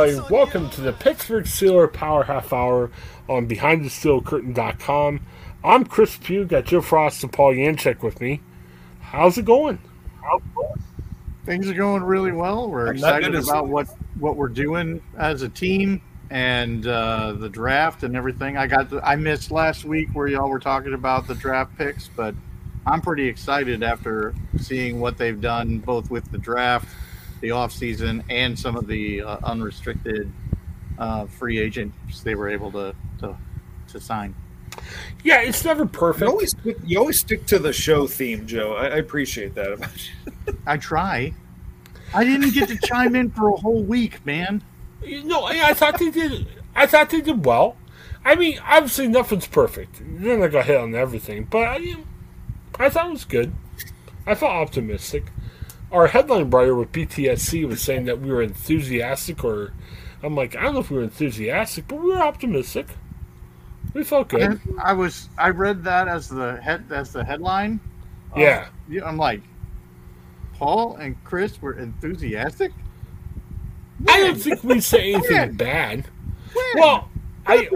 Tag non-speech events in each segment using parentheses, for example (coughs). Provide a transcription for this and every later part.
Everybody, welcome to the Pittsburgh Steelers Power Half Hour on BehindTheSteelCurtain.com. I'm Chris Pugh, got Joe Frost and Paul Yanchek with me. How's it going? Things are going really well. We're I'm excited about what what we're doing as a team and uh, the draft and everything. I got the, I missed last week where y'all were talking about the draft picks, but I'm pretty excited after seeing what they've done both with the draft, the offseason, and some of the uh, unrestricted uh, free agents they were able to to, to sign. Yeah, it's never You perfect. always stick, you always stick to the show theme, Joe. I, I appreciate that about you. I try. I didn't get to chime in for a whole week, man. No, I, I thought they did. I thought they did well. I mean, obviously nothing's perfect. They're not gonna hit on everything, but I, I thought it was good. I felt optimistic. Our headline writer with BTSC was saying that we were enthusiastic, or I'm like, I don't know if we were enthusiastic, but we were optimistic. We felt good. And I was I read that as the head as the headline. Yeah. I'm like, Paul and Chris were enthusiastic. I don't think we say anything When? bad. When? Well, I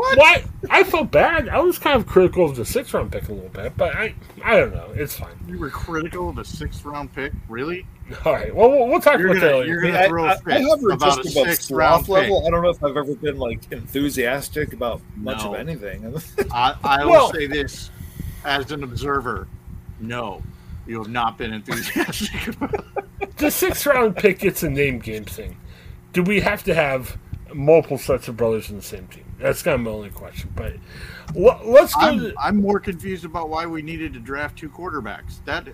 what? what I felt bad. I was kind of critical of the sixth round pick a little bit, but I I don't know. It's fine. You were critical of the sixth round pick, really? All right. Well, we'll, we'll talk You're about gonna- that later. you're I, mean, gonna I, throw a I, fit I hover about a just above sixth sloth round level. pick. I don't know if I've ever been like enthusiastic about much No. of anything. (laughs) I, I will Well- say this as an observer: No, you have not been enthusiastic (laughs) about. the sixth round pick gets a name game thing. Do we have to have multiple sets of brothers in the same team? That's kind of my only question. But let's go. I'm, to, I'm more confused about why we needed to draft two quarterbacks. That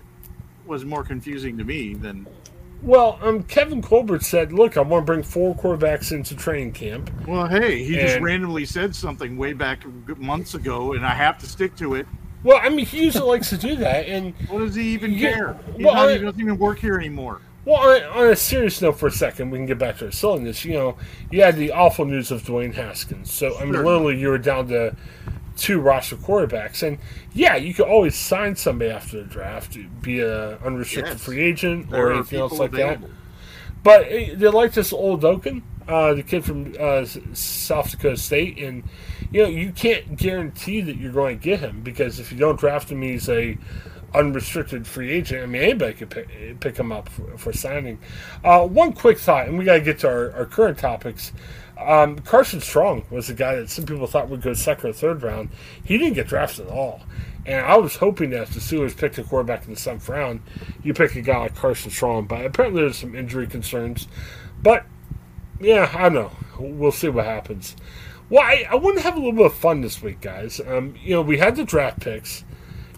was more confusing to me than. well, um, Kevin Colbert said, "Look, I want to bring four quarterbacks into training camp." Well, hey, he just randomly said something way back months ago, and I have to stick to it. Well, I mean, he usually likes to do that, and What does he even care? He's well, not, I- he doesn't even work here anymore. Well, on, on a serious note, for a second, we can get back to our silliness. You know, you had the awful news of Dwayne Haskins. So, I mean, Sure. literally, you were down to two roster quarterbacks. And, yeah, you could always sign somebody after the draft, be a unrestricted Yes. free agent There or anything else like available. that. But eh, they like this Oladokun, uh, the kid from uh, South Dakota State. And, you know, you can't guarantee that you're going to get him because if you don't draft him, he's a unrestricted free agent. I mean, anybody could pick, pick him up for, for signing. Uh, one quick thought, and we got to get to our, our current topics. Um, Carson Strong was a guy that some people thought would go second or third round. He didn't get drafted at all. And I was hoping that if the Steelers picked a quarterback in the seventh round, you pick a guy like Carson Strong. But apparently there's some injury concerns. But, yeah, I don't know. We'll see what happens. Well, I, I want to have a little bit of fun this week, guys. Um, you know, we had the draft picks.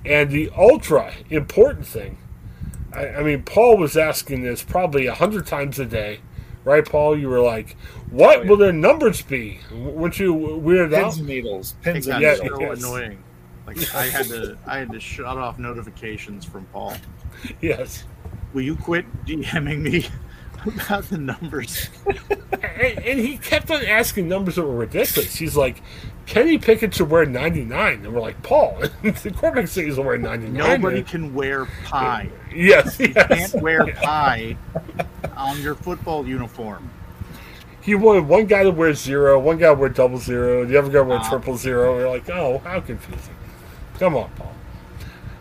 And the ultra important thing, I, I mean, Paul was asking this probably a hundred times a day, right, Paul? You were like, "What Oh, yeah. will their numbers be?" Weren't you weirded out? Pins and needles. Pins got and Yeah, so needles. yes. annoying. Like (laughs) I had to, I had to shut off notifications from Paul. Yes. Will you quit DMing me (laughs) about the numbers? And, and he kept on asking numbers that were ridiculous. He's like, "Kenny Pickett should wear 99," and we're like, "Paul, (laughs) the quarterback says he'll wear 99." Nobody can wear pie. (laughs) Yes, You yes. can't wear pie on your football uniform. He wanted one guy to wear zero, one guy to wear double zero, the other guy to wear Wow. triple zero. We're like, oh, how confusing. Come on, Paul.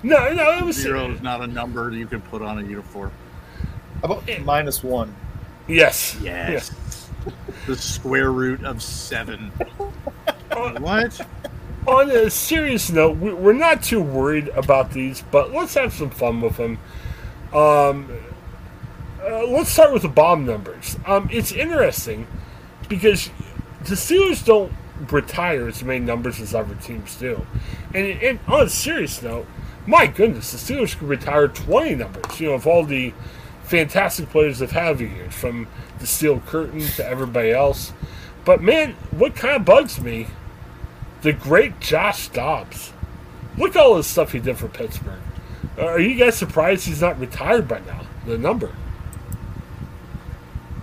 No, no, it was Zero is not a number you can put on a uniform. How about minus one? Yes. Yes. The square root of seven. what? On a serious note, we- we're not too worried about these, but let's have some fun with them. Um, uh, let's start with the bomb numbers. Um, it's interesting because the Steelers don't retire as many numbers as other teams do. And, and on a serious note, my goodness, the Steelers could retire 20 numbers, you know, of all the fantastic players they've had over the from the Steel Curtain to everybody else. But man, what kind of bugs me, the great Josh Dobbs. Look at all the stuff he did for Pittsburgh. Are you guys surprised he's not retired by now? The number.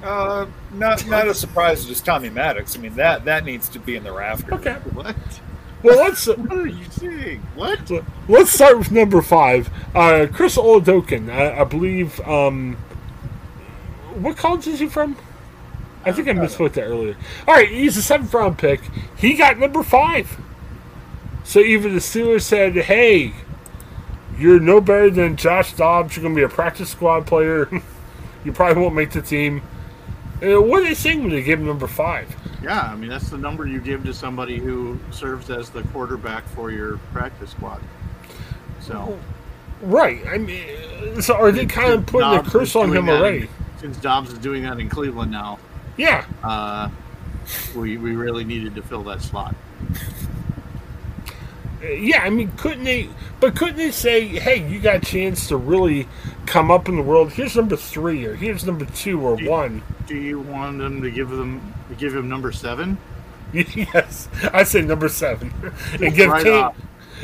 Uh, not not as surprised as Tommy Maddox. I mean that that needs to be in the rafters. Okay. What? Well, (laughs) let's What are you saying? What? let's start with number five. Uh, Chris Oladokun, I, I believe. Um, what college is he from? I think I misspoke that earlier. All right, he's a seventh round pick. He got number five. So even the Steelers said, "Hey, you're no better than Josh Dobbs. You're going to be a practice squad player. (laughs) you probably won't make the team." Uh, what are they saying when they gave him number five? Yeah, I mean that's the number you give to somebody who serves as the quarterback for your practice squad. So Right. I mean, so are they kind of putting Dobbs a curse on him already? Since Dobbs is doing that in Cleveland now, Yeah. uh, we we really needed to fill that slot. Yeah, I mean, couldn't they? But couldn't they say, "Hey, you got a chance to really come up in the world. Here's number three, or here's number two, or one." Do you want them to give them to give him number seven? (laughs) yes, I say number seven, (laughs) and give Right Kenny off.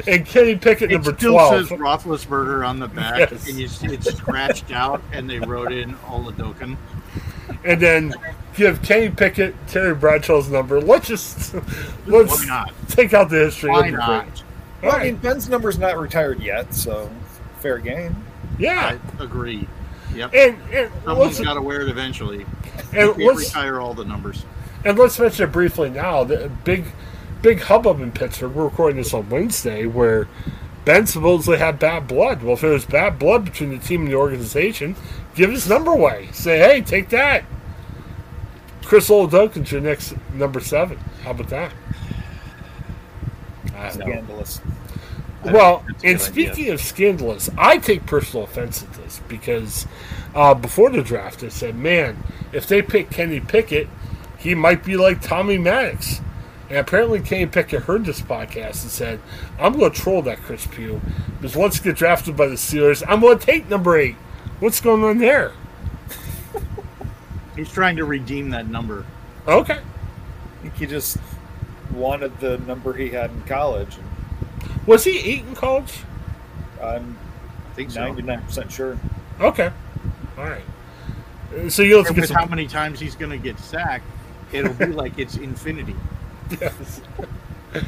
and Kenny Pickett It number still twelve. says Roethlisberger on the back, Yes. and you see it's scratched (laughs) out, and they wrote in Oladokun. and then give Kenny Pickett Terry Bradshaw's number. Let's just let's Why not? take out the history. Why That'd not? Well, All I mean. Ben's number's not retired yet, so fair game. Yeah, I agree. Yep. and and Someone's let's, got to wear it eventually. (laughs) and You can't let's retire all the numbers. And let's mention it briefly now. The big, big hubbub in Pittsburgh. We're recording this on Wednesday, where Ben supposedly had bad blood. Well, if there was bad blood between the team and the organization, give his number away. Say, hey, take that. Chris Oladokun's your next number seven. How about that? I don't know. Scandalous. Well, and good speaking of scandalous, I take personal offense at this because uh, before the draft, I said, man, if they pick Kenny Pickett, he might be like Tommy Maddox. And apparently, Kenny Pickett heard this podcast and said, I'm going to troll that Chris Pugh because once you get drafted by the Steelers, I'm going to take number eight. What's going on there? He's trying to redeem that number. Okay. I think he just wanted the number he had in college. And Was he eating in college? I'm I think so. ninety nine percent sure. Okay. All right. So you have to And get with how many times he's going to get sacked, it'll be like it's infinity. Yes. (laughs)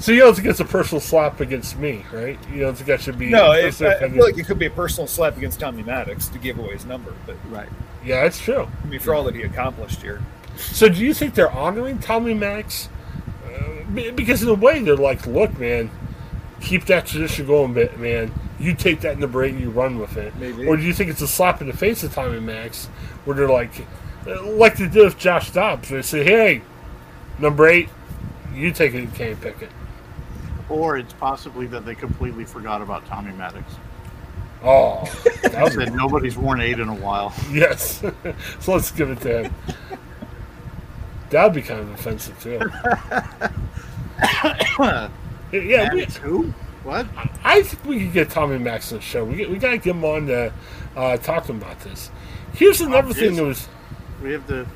So you don't think it's a personal slap against me, right? You don't think that should be No, it, I I feel like it could be a personal slap against Tommy Maddox to give away his number, but Right. Yeah, it's true. I mean for all that he accomplished here. So do you think they're honoring Tommy Maddox? Be- because in a way, they're like, look, man, keep that tradition going, bit, man. You take that number eight and you run with it. Maybe. Or do you think it's a slap in the face of Tommy Maddox, where they're like, uh, like they did with Josh Dobbs, they say, hey, number eight, you take it and can't pick it. Or it's possibly that they completely forgot about Tommy Maddox. Oh, that was said nobody's worn eight in a while. (laughs) Yes. (laughs) so let's give it to him. That would be kind of offensive too. (laughs) (coughs) yeah, we, who? What? I think we could get Tommy Maddox on the show. We get, we got to get him on to uh, talk to him about this. Here's another thing that was We have to.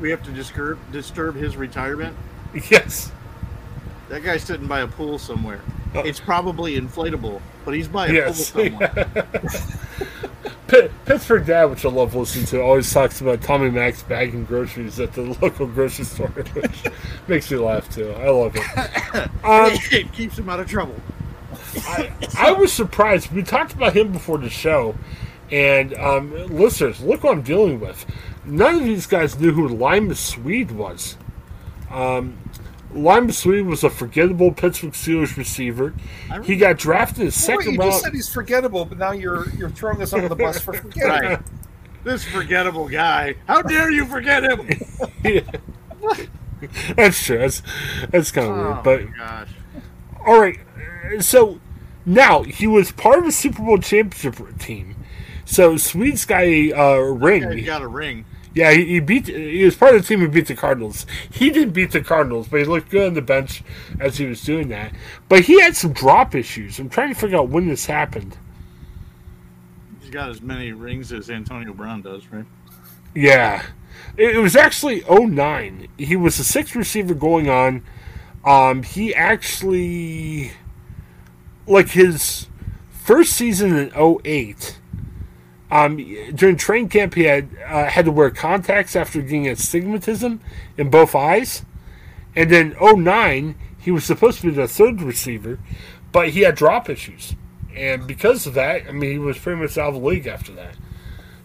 We have to disturb disturb his retirement. (laughs) yes, That guy's sitting by a pool somewhere. Oh. It's probably inflatable, but he's by a yes. pool somewhere. (laughs) Pitt, Pittsburgh Dad, which I love listening to, always talks about Tommy Maddox bagging groceries at the (laughs) local grocery store, (laughs) which makes me laugh too. I love it. (laughs) Um, it keeps him out of trouble. I, I was surprised. We talked about him before the show, and um, listeners, look what I'm dealing with. None of these guys knew who Limas Sweed was. Um, Limas Sweed was a forgettable Pittsburgh Steelers receiver. He got drafted in the Wait, second you round. just said he's forgettable, but now you're you're throwing us under the bus for forgetting. Right. This forgettable guy. How dare you forget him? (laughs) that's true. That's, that's kind of Oh weird. But all right, uh, so Now he was part of a Super Bowl championship team, so Sweed's got a uh, ring. He got a ring. Yeah, he, he beat. He was part of the team who beat the Cardinals. He didn't beat the Cardinals, but he looked good on the bench as he was doing that. But he had some drop issues. I'm trying to figure out when this happened. He's got as many rings as Antonio Brown does, right? Yeah, it, it was actually 09. He was the sixth receiver going on. Um, he actually, like his first season in 08, um, during training camp, he had uh, had to wear contacts after getting astigmatism in both eyes. And then 09, he was supposed to be the third receiver, but he had drop issues. And because of that, I mean, he was pretty much out of the league after that.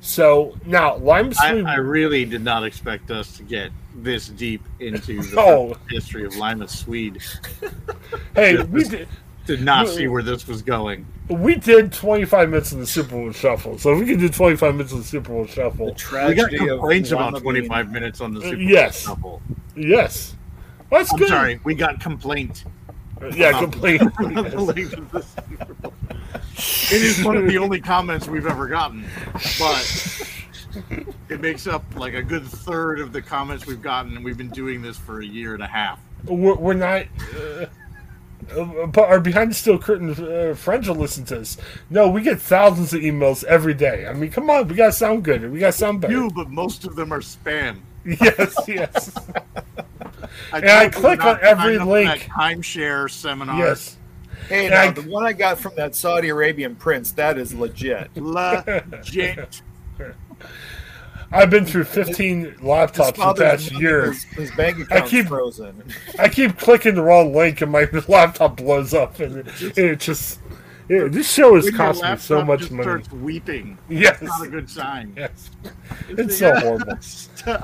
So now, Lima I, Swede. I really did not expect us to get this deep into the (laughs) Oh. history of Limas Sweed. hey, we did, Did not see where this was going. we did 25 minutes of the Super Bowl shuffle. So if we can do 25 minutes of the Super Bowl The shuffle, We got tragedy complaints of about 25 being- minutes on the Super Bowl yes. Shuffle. yes. Well, that's I'm good. sorry, we got complaint. Yeah, about complete. (laughs) the length of the Super Bowl. It is one of the only comments we've ever gotten, but it makes up like a good third of the comments we've gotten, and we've been doing this for a year and a half. we're, we're not. Uh, uh, but our behind the steel curtain uh, friends will listen to us. No, we get thousands of emails every day. I mean, come on, we gotta sound good. We gotta sound better. You, but most of them are spam. (laughs) Yes, yes, I And I click on every sign up for link. that timeshare seminar. yes. Hey, now I- the one I got from that Saudi Arabian prince, that is legit. (laughs) legit. (laughs) I've been through 15 His laptops the father's past year. His, his bank account's keep- frozen. I keep clicking the wrong link and my (laughs) laptop blows up, and it, it just. Yeah, this show has When your cost me so much just money. starts weeping. Yes. It's not a good sign. (laughs) Yes. It's so (laughs) horrible.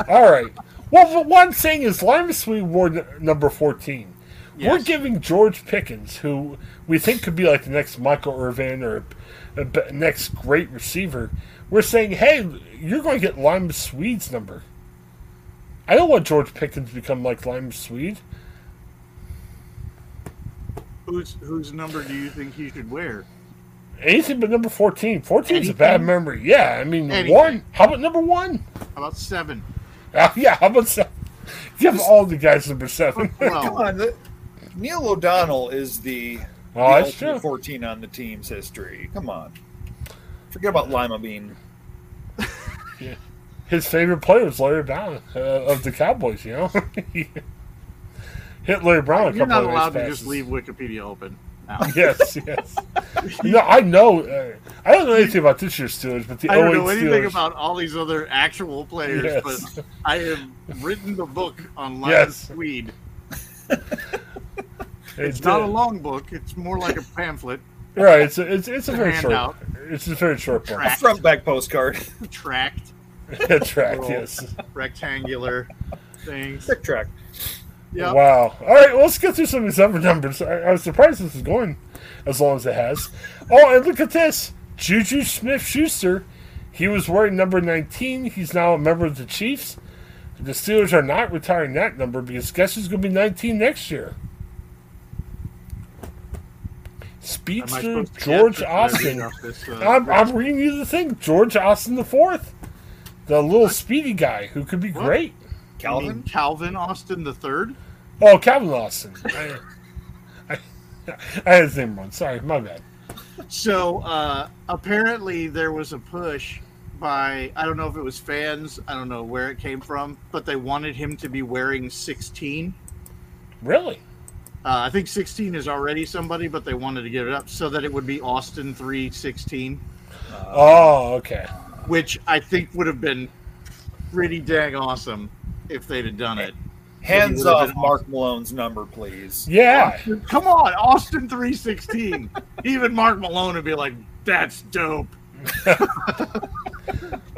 All right. Well, but one thing is Limas Sweed Ward number 14. We're giving George Pickens, who we think could be like the next Michael Irvin or a b- next great receiver, we're saying, hey, you're going to get Limas Sweed's number. I don't want George Pickens to become like Lime Swede. Whose whose number do you think he should wear? Anything but number 14. 14 is a bad memory. Yeah, I mean, Anything. one. How about number one? How about seven? Uh, (laughs) yeah, how about seven? Give all the guys number seven. (laughs) Well, Come on, the, Neil O'Donnell is the, the Oh, that's ultimate true. 14 on the team's history. Come on. Forget about Lima being. (laughs) his favorite player was Larry Brown uh, of the Cowboys. You know, He (laughs) hit Larry Brown a you're couple not of allowed nice to just leave Wikipedia open. now. (laughs) Yes, yes. no, I know. Uh, I don't know anything about this year's Steelers, but the I don't know anything Steelers. about all these other actual players, Yes. but I have written the book on Lion Yes. Swede. it's It's not a long book; it's more like a pamphlet, right. It's a, it's it's a very short. handout. It's a very short book. A front back postcard. tract, (laughs) Track, yes. rectangular things. Stick track. Yeah, Wow. All right, well, let's get through some of these other numbers. I, I was surprised this is going as long as it has. Oh, and look at this. Juju Smith Schuster. He was wearing number 19. He's now a member of the Chiefs. The Steelers are not retiring that number because guess who's going to be 19 next year? Am I Speedster George guess or should I read Austin. this, uh, I'm, I'm reading you the thing. George Austin the fourth, the little speedy guy who could be What? great. Calvin? Calvin Austin the third. Oh, Calvin Austin. (laughs) I, I, I had his name wrong. Sorry, my bad. So uh, apparently there was a push by I don't know if it was fans, I don't know where it came from, but they wanted him to be wearing 16. Really? Uh, I think 16 is already somebody, but they wanted to give it up so that it would be Austin 316, Oh, okay. which I think would have been pretty dang awesome if they'd have done it. Hands would've off been Mark Malone's number, please. Yeah. Austin- come on, Austin 316. (laughs) Even Mark Malone would be like, "That's dope." (laughs)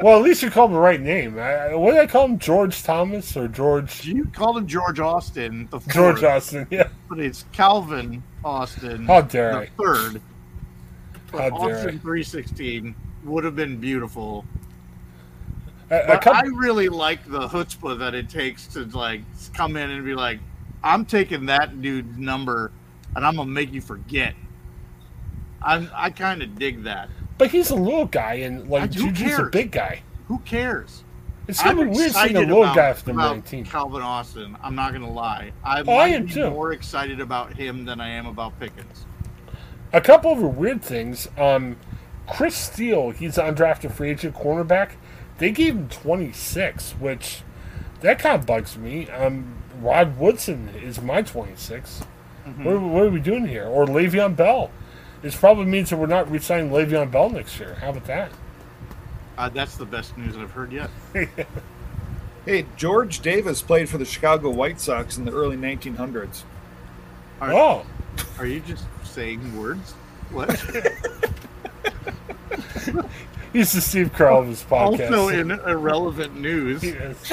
Well, at least you called him the right name. I, what did I call him? George Thomas or George You called him George Austin the fourth, George Austin? Yeah. but it's Calvin Austin. How dare the I? third. How But dare Austin 316 would have been beautiful. I? But I really like the chutzpah that it takes to like come in and be like, "I'm taking that dude's number, and I'm gonna make you forget." I'm, I kind of dig that. But he's a little guy, and like who Juju's a big guy. Who cares? It's I'm be weird seeing a little about- guy number about 19. Calvin Austin. I'm not gonna lie. I Oh, I am too. more excited about him than I am about Pickens. A couple of weird things. Um, Chris Steele, he's an undrafted free agent cornerback. They gave him 26, which that kind of bugs me. Um, Rod Woodson is my 26. Mm-hmm. What, are, what are we doing here? Or Le'Veon Bell. This probably means that we're not re-signing Le'Veon Bell next year. How about that? Uh, that's the best news I've heard yet. (laughs) Hey, George Davis played for the Chicago White Sox in the early 1900s. Are, Oh, are you just saying words? What? (laughs) (laughs) he's the Steve Carell of his podcast. also in irrelevant news. Yes.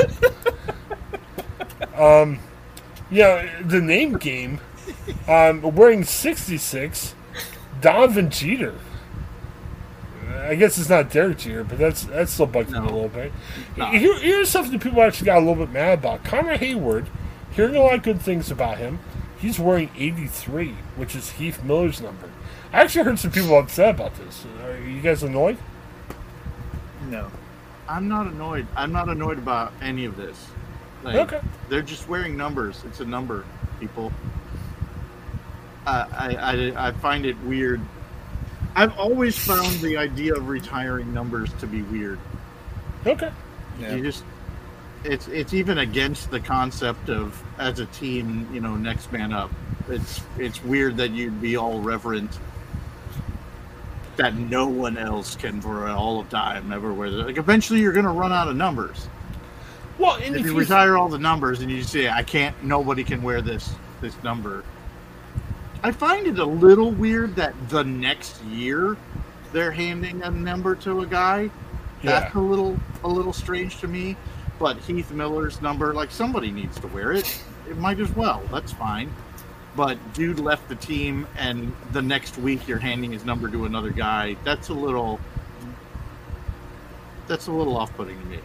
um, yeah, the name game. Um, wearing sixty six, Donovan Jeter. I guess it's not Derek Jeter, but that's that's still bugging me a little bit. No. Here, here's something that people actually got a little bit mad about. Connor Heyward, hearing a lot of good things about him. He's wearing 83, which is Heath Miller's number. I actually heard some people upset about this. Are you guys annoyed? No. I'm not annoyed. I'm not annoyed about any of this. Like, Okay. They're just wearing numbers. It's a number, people. I, I I find it weird. I've always found the idea of retiring numbers to be weird. Okay. Yeah. You just it's it's even against the concept of as a team, you know, next man up. It's it's weird that you'd be all reverent that no one else can for all of time ever wear this. Like eventually you're gonna run out of numbers. Well, and If if you you retire all the numbers and you say I can't nobody can wear this this number. I find it a little weird that the next year they're handing a number to a guy. That's a little a little strange to me. But Heath Miller's number, like somebody needs to wear it. It might as well. That's fine. But dude left the team, and the next week you're handing his number to another guy. That's a little. That's a little off-putting to me.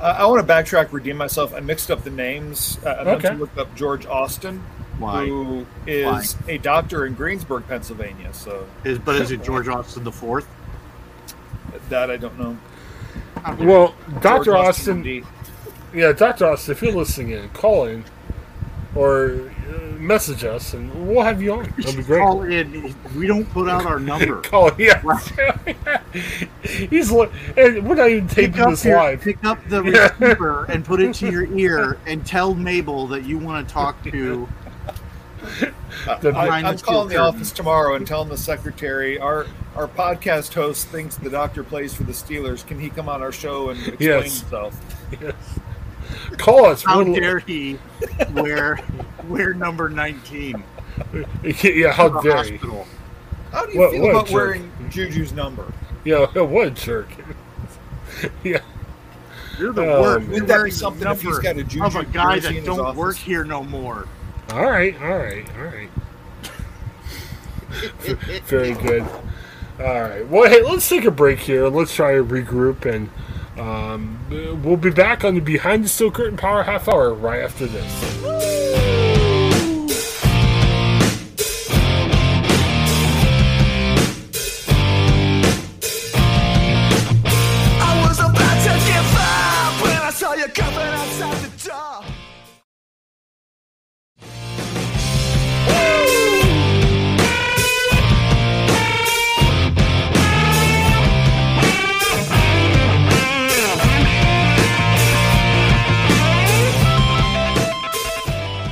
I, I want to backtrack, redeem myself. I mixed up the names. Uh, I meant Okay. to look up George Austin, Why? who is a doctor in Greensburg, Pennsylvania. So Is but is it George Austin the fourth? that I don't know. Well, Dr. Austin, MD. yeah, Dr. Austin, if you're listening in, call in or uh, message us and we'll have you on. That'd be great. Call in. We don't put out our number. (laughs) Call, yeah. (laughs) He's li- and we're not even pick taping up, this your, live. pick up the Yeah. (laughs) receiver and put it to your ear and tell Mabel that you want to talk to. (laughs) The- I, I'm the calling the steel office tomorrow and telling the secretary our our podcast host thinks the doctor plays for the Steelers. Can he come on our show and explain Yes. himself? Yes. Call us. How We'll- dare he wear wear number nineteen (laughs) yeah, how to the dare he? How do you What- feel what about wearing Juju's number? Yeah, (laughs) what a jerk. yeah. You're the Um, worst. Wouldn't that be something if he's number got a Juju of a guy that don't office? work here no more. All right, all right, all right. (laughs) Very good. All right. Well, hey, let's take a break here. Let's try to regroup, and um, we'll be back on the Behind the Steel Curtain Power Half Hour right after this.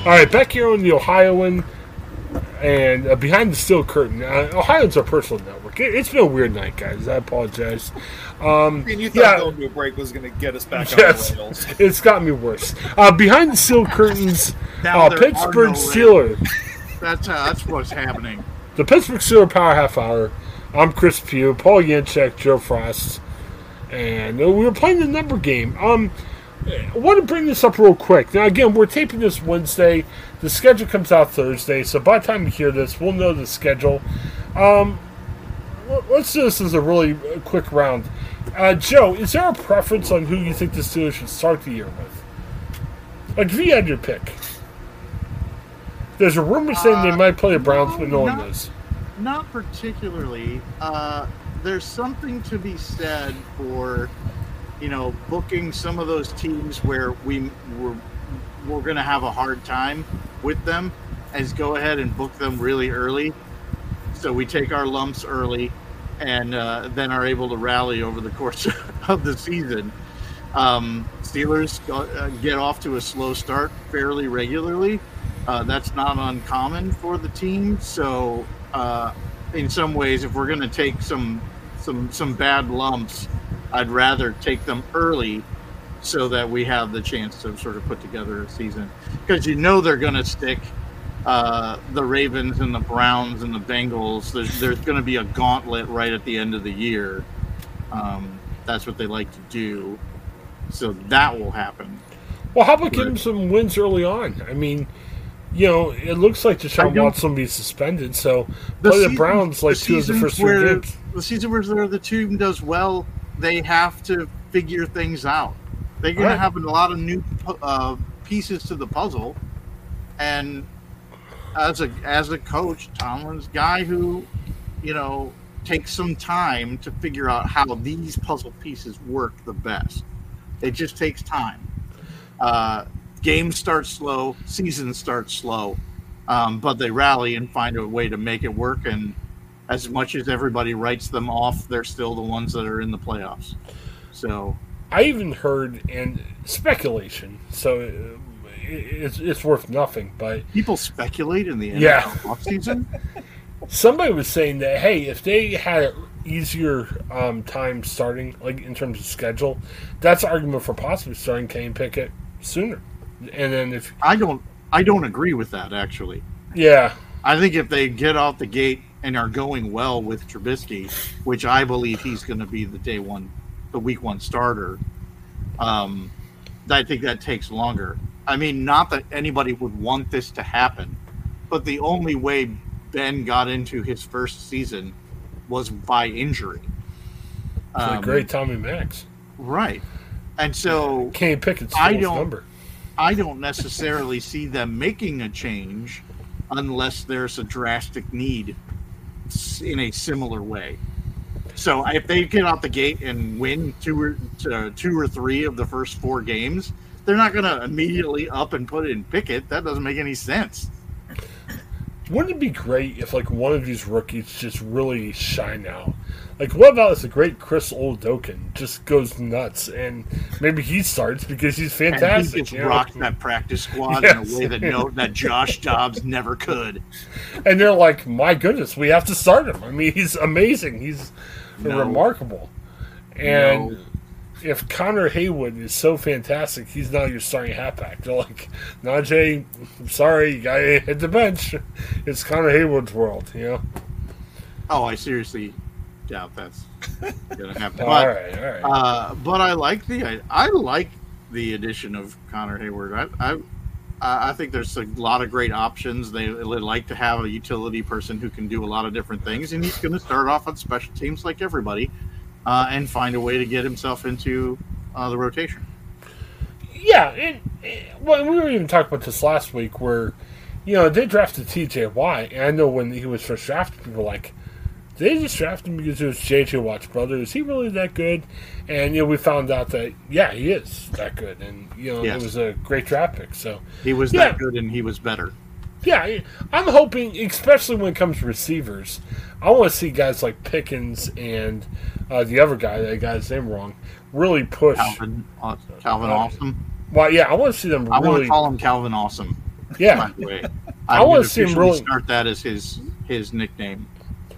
All right, back here on the Ohioan and uh, Behind the Steel Curtain. Uh, Ohio's our personal network. It, it's been a weird night, guys. I apologize. Um, And you thought yeah. going to a break was going to get us back Yes, on the rails. (laughs) it's got me worse. Uh, behind the steel curtains, (laughs) uh, Pittsburgh no Steelers. That's uh, that's what's happening. The Pittsburgh Steelers Power Half Hour. I'm Chris Pugh, Paul Yanchek, Joe Frost, and uh, we were playing the number game. Um, I want to bring this up real quick. Now, again, we're taping this Wednesday. The schedule comes out Thursday, so by the time you hear this, we'll know the schedule. Um, let's do this as a really uh, quick round. Uh, Joe, is there a preference on who you think the Steelers should start the year with? Like, if you had your pick. There's a rumor saying they Uh, might play the Browns, but no one no. knows. not particularly. Uh, there's something to be said for, you know, booking some of those teams where we we're, we're going to have a hard time with them, is go ahead and book them really early. So we take our lumps early, and uh, then are able to rally over the course (laughs) of the season. Um, Steelers go, uh, get off to a slow start fairly regularly. Uh, that's not uncommon for the team. So, uh, in some ways, if we're going to take some some some bad lumps, I'd rather take them early so that we have the chance to sort of put together a season because you know they're going to stick. Uh, the Ravens and the Browns and the Bengals. There's, there's going to be a gauntlet right at the end of the year. Um, that's what they like to do. So that will happen. Well, how about getting some wins early on? I mean, you know, it looks like Deshaun Watson will be suspended, so The play the Browns like the two of the first three games. The season where the team does well, they have to figure things out. They're going Right. to have a lot of new uh, pieces to the puzzle, and as a as a coach, Tomlin's guy who, you know, takes some time to figure out how these puzzle pieces work the best. It just takes time. Uh, games start slow, seasons start slow, um, but they rally and find a way to make it work. And as much as everybody writes them off, they're still the ones that are in the playoffs. So I even heard and speculation, so uh, it's it's worth nothing. But people speculate in the NFL Yeah. offseason. (laughs) somebody was saying that hey, if they had an easier um, time starting, like in terms of schedule, that's an argument for possibly starting Kenny Pickett sooner. And then if I don't. I don't agree with that actually. yeah, I think if they get out the gate and are going well with Trubisky, which I believe he's going to be the day one, the week one starter, um, I think that takes longer. I mean, not that anybody would want this to happen, but the only way Ben got into his first season was by injury. Um, great Tommy Maddox, right? And so Kenny Pickett's I don't- number. I don't necessarily see them making a change unless there's a drastic need in a similar way. So if they get out the gate and win two or uh, two or three of the first four games, they're not going to immediately up and put it in Pickett. That doesn't make any sense. Wouldn't it be great if like one of these rookies just really shine out? Like, what about if the great Chris Oladokun just goes nuts and maybe he starts because he's And fantastic? he just you know? rocked that practice squad Yes. in a way that no that Josh Dobbs never could. And they're like, my goodness, we have to start him. I mean, he's amazing. He's No. remarkable. And No. If Connor Heyward is so fantastic, he's not your starting halfback. They're like, Najee, I'm sorry, you gotta hit the bench. It's Connor Heyward's world, you know? Oh, I seriously doubt that's going (laughs) to happen. all But- right, all right. Uh, but I like the I, I like the addition of Connor Heyward. I, I I think there's a lot of great options. They, they like to have a utility person who can do a lot of different things, and he's going to start off on special teams like everybody, uh, and find a way to get himself into uh, the rotation. Yeah, and, and well, we were even talking about this last week, where you know they drafted T.J. Watt, and I know when he was first drafted, people were like, they just drafted him because it was J.J. Watt's brother? Is he really that good?" And you know, we found out that yeah, he is that good, and you know, Yes. it was a great draft pick. So He was Yeah. that good, and he was better. Yeah, I- I'm hoping, especially when it comes to receivers, I want to see guys like Pickens and uh, the other guy that I got his name wrong really push. Calvin, uh, Calvin Uh, Awesome. Well, yeah, I want to see them I want to call him Calvin Awesome. yeah, By the way, (laughs) I I'm wanna see him really- start that as his his nickname.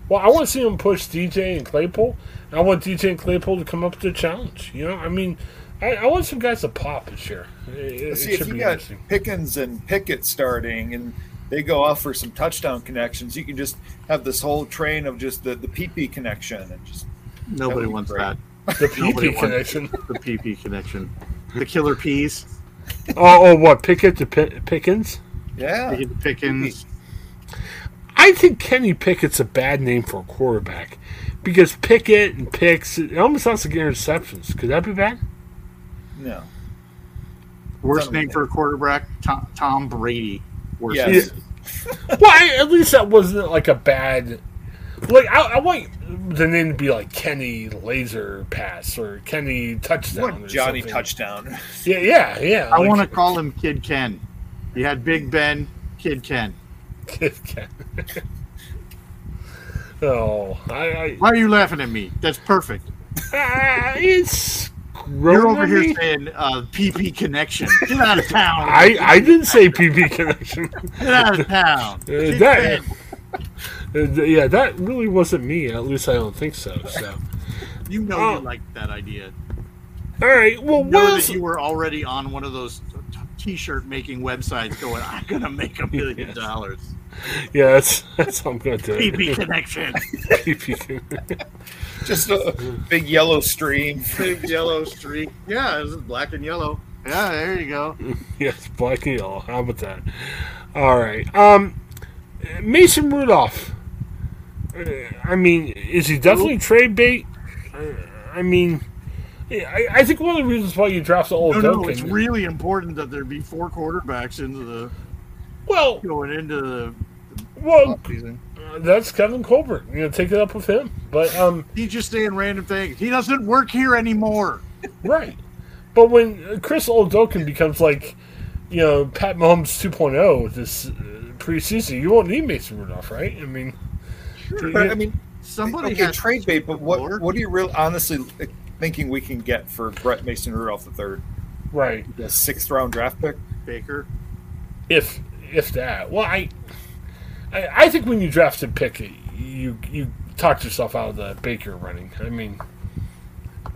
Well, I want to see him push DJ and Claypool. And I want DJ and Claypool to come up to the challenge. You know, I mean, I, I want some guys to pop this year. It, it See, if you got. Pickens and Pickett starting and they go off for some touchdown connections, you can just have this whole train of just the, the PP connection and just Nobody That would be wants great. that. (laughs) The PP connection. The PP connection. The killer peas. oh, oh, what? Pickett to Pi- Pickens? yeah. They get the Pickens. I think Kenny Pickett's a bad name for a quarterback because Pickett and picks, it almost sounds like interceptions. Could that be bad? No. Worst Son of a name for a quarterback, Tom, Tom Brady. Worst Yes. name. well, I, at least that wasn't like a bad like I, I want the name to be like Kenny Laser Pass or Kenny Touchdown. What or Johnny something. touchdown? (laughs) Yeah, yeah, yeah. I like- want to call him Kid Ken. You had Big Ben, Kid Ken. Kid Ken. (laughs) oh, I, I Why are you laughing at me? That's perfect. (laughs) ah, it's You're over here me. saying uh, PP connection. Get out of town. I I didn't say PP connection. Get out of town. (laughs) Uh, that- (laughs) Uh, yeah, that really wasn't me. At least I don't think so. So, You know Oh. you like that idea. all right. Well, know what that else? you were already on one of those t- t-shirt making websites going, I'm gonna make a million (laughs) dollars. (laughs) Yeah, that's that's how I'm going to do it. PP connection. (laughs) PP. Just a big yellow stream. (laughs) Big yellow streak. Yeah, this is black and yellow. Yeah, there you go. yes, black and yellow. How about that? All right. Um, Mason Rudolph. Uh, I mean, is he definitely trade bait? Uh, I mean, I, I think one of the reasons why you draft the old No, no, it's really important that there be four quarterbacks into the well, going into the well, offseason. uh, that's Kevin Colbert. You know, take it up with him. But um, He's just saying random things. He doesn't work here anymore. (laughs) right. But when uh, Chris Oladokun becomes like, you know, Pat Mahomes 2.0 this uh, preseason, you won't need Mason Rudolph, right? I mean, But I mean, Somebody okay, has trade bait. But what Lord. what are you real honestly thinking we can get for Brett Mason Rudolph the third? right. the sixth round draft pick. Baker. if if that. Well, I, I, I think when you draft a pick, you you talked yourself out of the Baker running. I mean,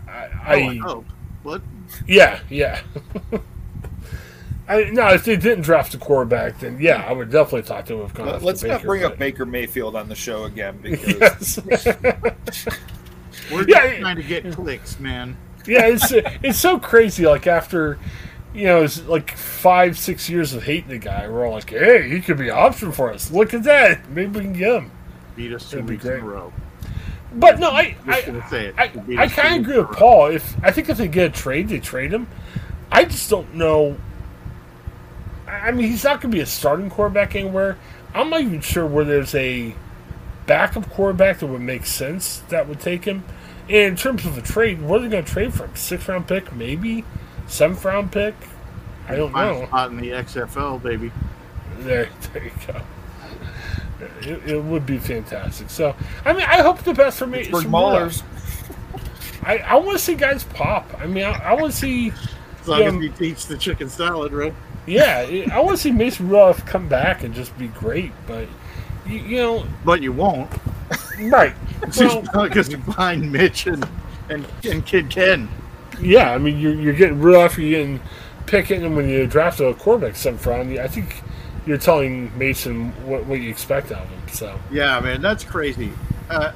I, Oh, I, I hope. What? yeah, yeah. (laughs) I no, if they didn't draft a quarterback, then yeah, I would definitely talk to him. If gone Let- after Let's not Baker, bring up Baker Mayfield on the show again (laughs) because Yes. (laughs) We're just Yeah, trying to get clicks, man. yeah, it's it's so crazy. Like after. You know, it's like five, six years of hating the guy. We're all like, "Hey, he could be an option for us. Look at that. Maybe we can get him." Beat us two That'd weeks in a row. But no, I, I, gonna say it. I, I a kind of agree with Paul. If I think if they get a trade, they trade him. I just don't know. I I mean, he's not going to be a starting quarterback anywhere. I'm not even sure where there's a backup quarterback that would make sense that would take him. And in terms of a trade, what are they going to trade for him? Sixth round pick, maybe seventh round pick. I don't Find know. spot in the XFL, baby. There, there you go. It, it would be fantastic. So, I mean, I hope the best for me. for Maulers. I, I want to see guys pop. I mean, I, I want to see, As long Yeah. as um, you teach the chicken salad, right? yeah, I want to see Mason Rudolph come back and just be great. But you, you know, But you won't. right? (laughs) Well, Because you find Mitch and, and, and Kid Ken. Yeah, I mean, you're, you're getting Rudolph, you're getting Pickett, and when you draft a quarterback seventh round, I think you're telling Mason what, what you expect out of him. So, Yeah, man, that's crazy. Uh,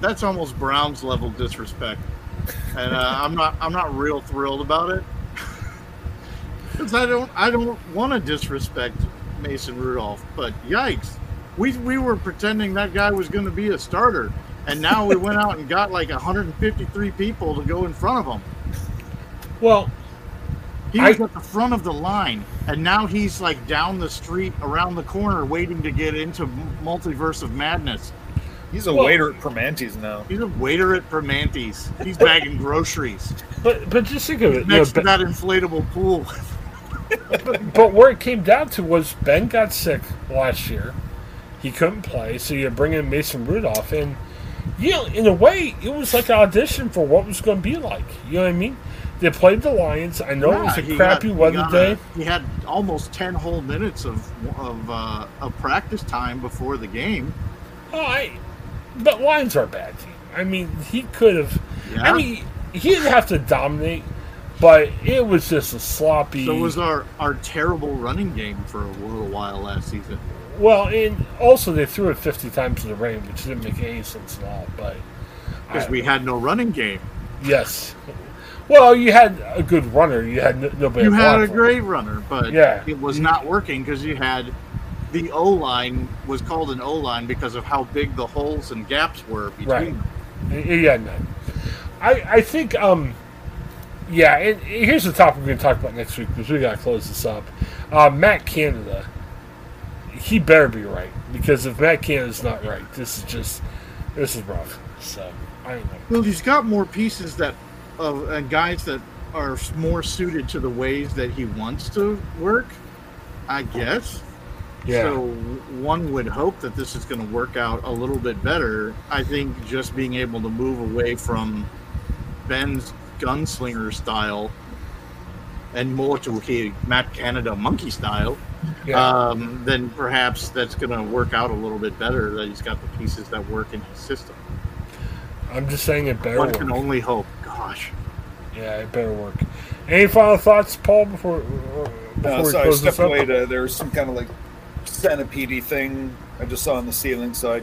that's almost Browns level disrespect, and uh, I'm not I'm not real thrilled about it (laughs) because I don't I don't want to disrespect Mason Rudolph, but yikes, we we were pretending that guy was going to be a starter, and now we went out and got like 153 people to go in front of him. well, He was I- at the front of the line, and now he's like down the street, around the corner, waiting to get into Multiverse of Madness. He's a Well- waiter at Primanti's now. He's a waiter at Primanti's. He's bagging groceries but but just think of it. you know, next to Ben- that inflatable pool. But where it came down to was Ben got sick last year. He couldn't play, so you bring in Mason Rudolph, and you know, in a way, it was like an audition for what was going to be like. You know what I mean? They played the Lions. I know it was a crappy got- weather got day. a- he had almost ten whole minutes of of, uh, of practice time before the game. Oh, I, but Lions are a bad team. I mean, he could have. I mean, he didn't have to dominate, but it was just a sloppy. So was our our terrible running game for a little while last season. Well, and also they threw it fifty times in the rain, which didn't make any sense at all. But Because we had no running game. Yes. Well, you had a good runner. You had n- nobody. You had a great runner, but Yeah. it was not working because you had the O line was called an O line because of how big the holes and gaps were between Right. them. Yeah, no. I I think um, yeah. And here's the topic we're going to talk about next week because we got to close this up. Uh, Matt Canada, he better be right because if Matt Canada's not right, this is just this is rough. So I don't know. Well, he's got more pieces that of and guys that are more suited to the ways that he wants to work. I guess. Yeah. So one would hope that this is going to work out a little bit better. I think just being able to move away from Ben's gunslinger style and more to a Matt Canada monkey style, yeah. um, then perhaps that's going to work out a little bit better. That he's got the pieces that work in his system. I'm just saying it better One work. can only hope. Gosh. Yeah, it better work. Any final thoughts, Paul? Before uh, before Uh, we so I close stepped this up? away to there was some kind of like centipede thing I just saw on the ceiling, so I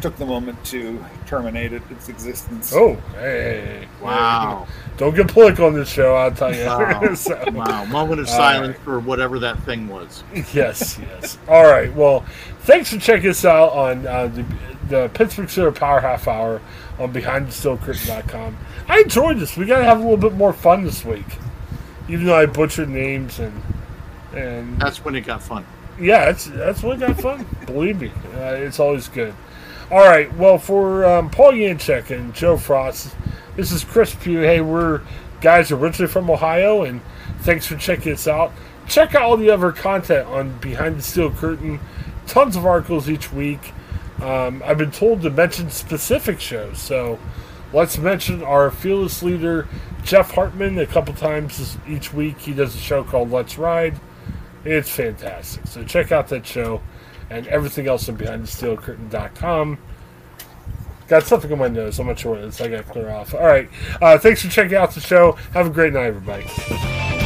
took the moment to terminate it, its existence. Oh, hey, Wow. Don't get political on this show, I'll tell you. Wow. (laughs) So- wow. Moment of silence right. for whatever that thing was. yes, yes. All right. Well, thanks for checking us out on uh, the, the Pittsburgh Steelers Power Half Hour on BehindTheSteelCurtain.com. I enjoyed this. We got to have a little bit more fun this week, even though I butchered names and and That's when it got fun. yeah, that's that's what got fun. Believe me, uh, it's always good. All right. Well, for um, Paul Yanchek and Joe Frost, this is Chris Pugh. Hey, we're guys originally from Ohio, and thanks for checking us out. Check out all the other content on Behind the Steel Curtain. Tons of articles each week. Um, I've been told to mention specific shows, so let's mention our fearless leader Jeff Hartman a couple times each week. He does a show called Let's Ride. It's fantastic. So check out that show and everything else on BehindTheSteelCurtain.com. Got something on my nose. I'm not sure what it is. I got to clear off. All right. Uh, thanks for checking out the show. Have a great night, everybody.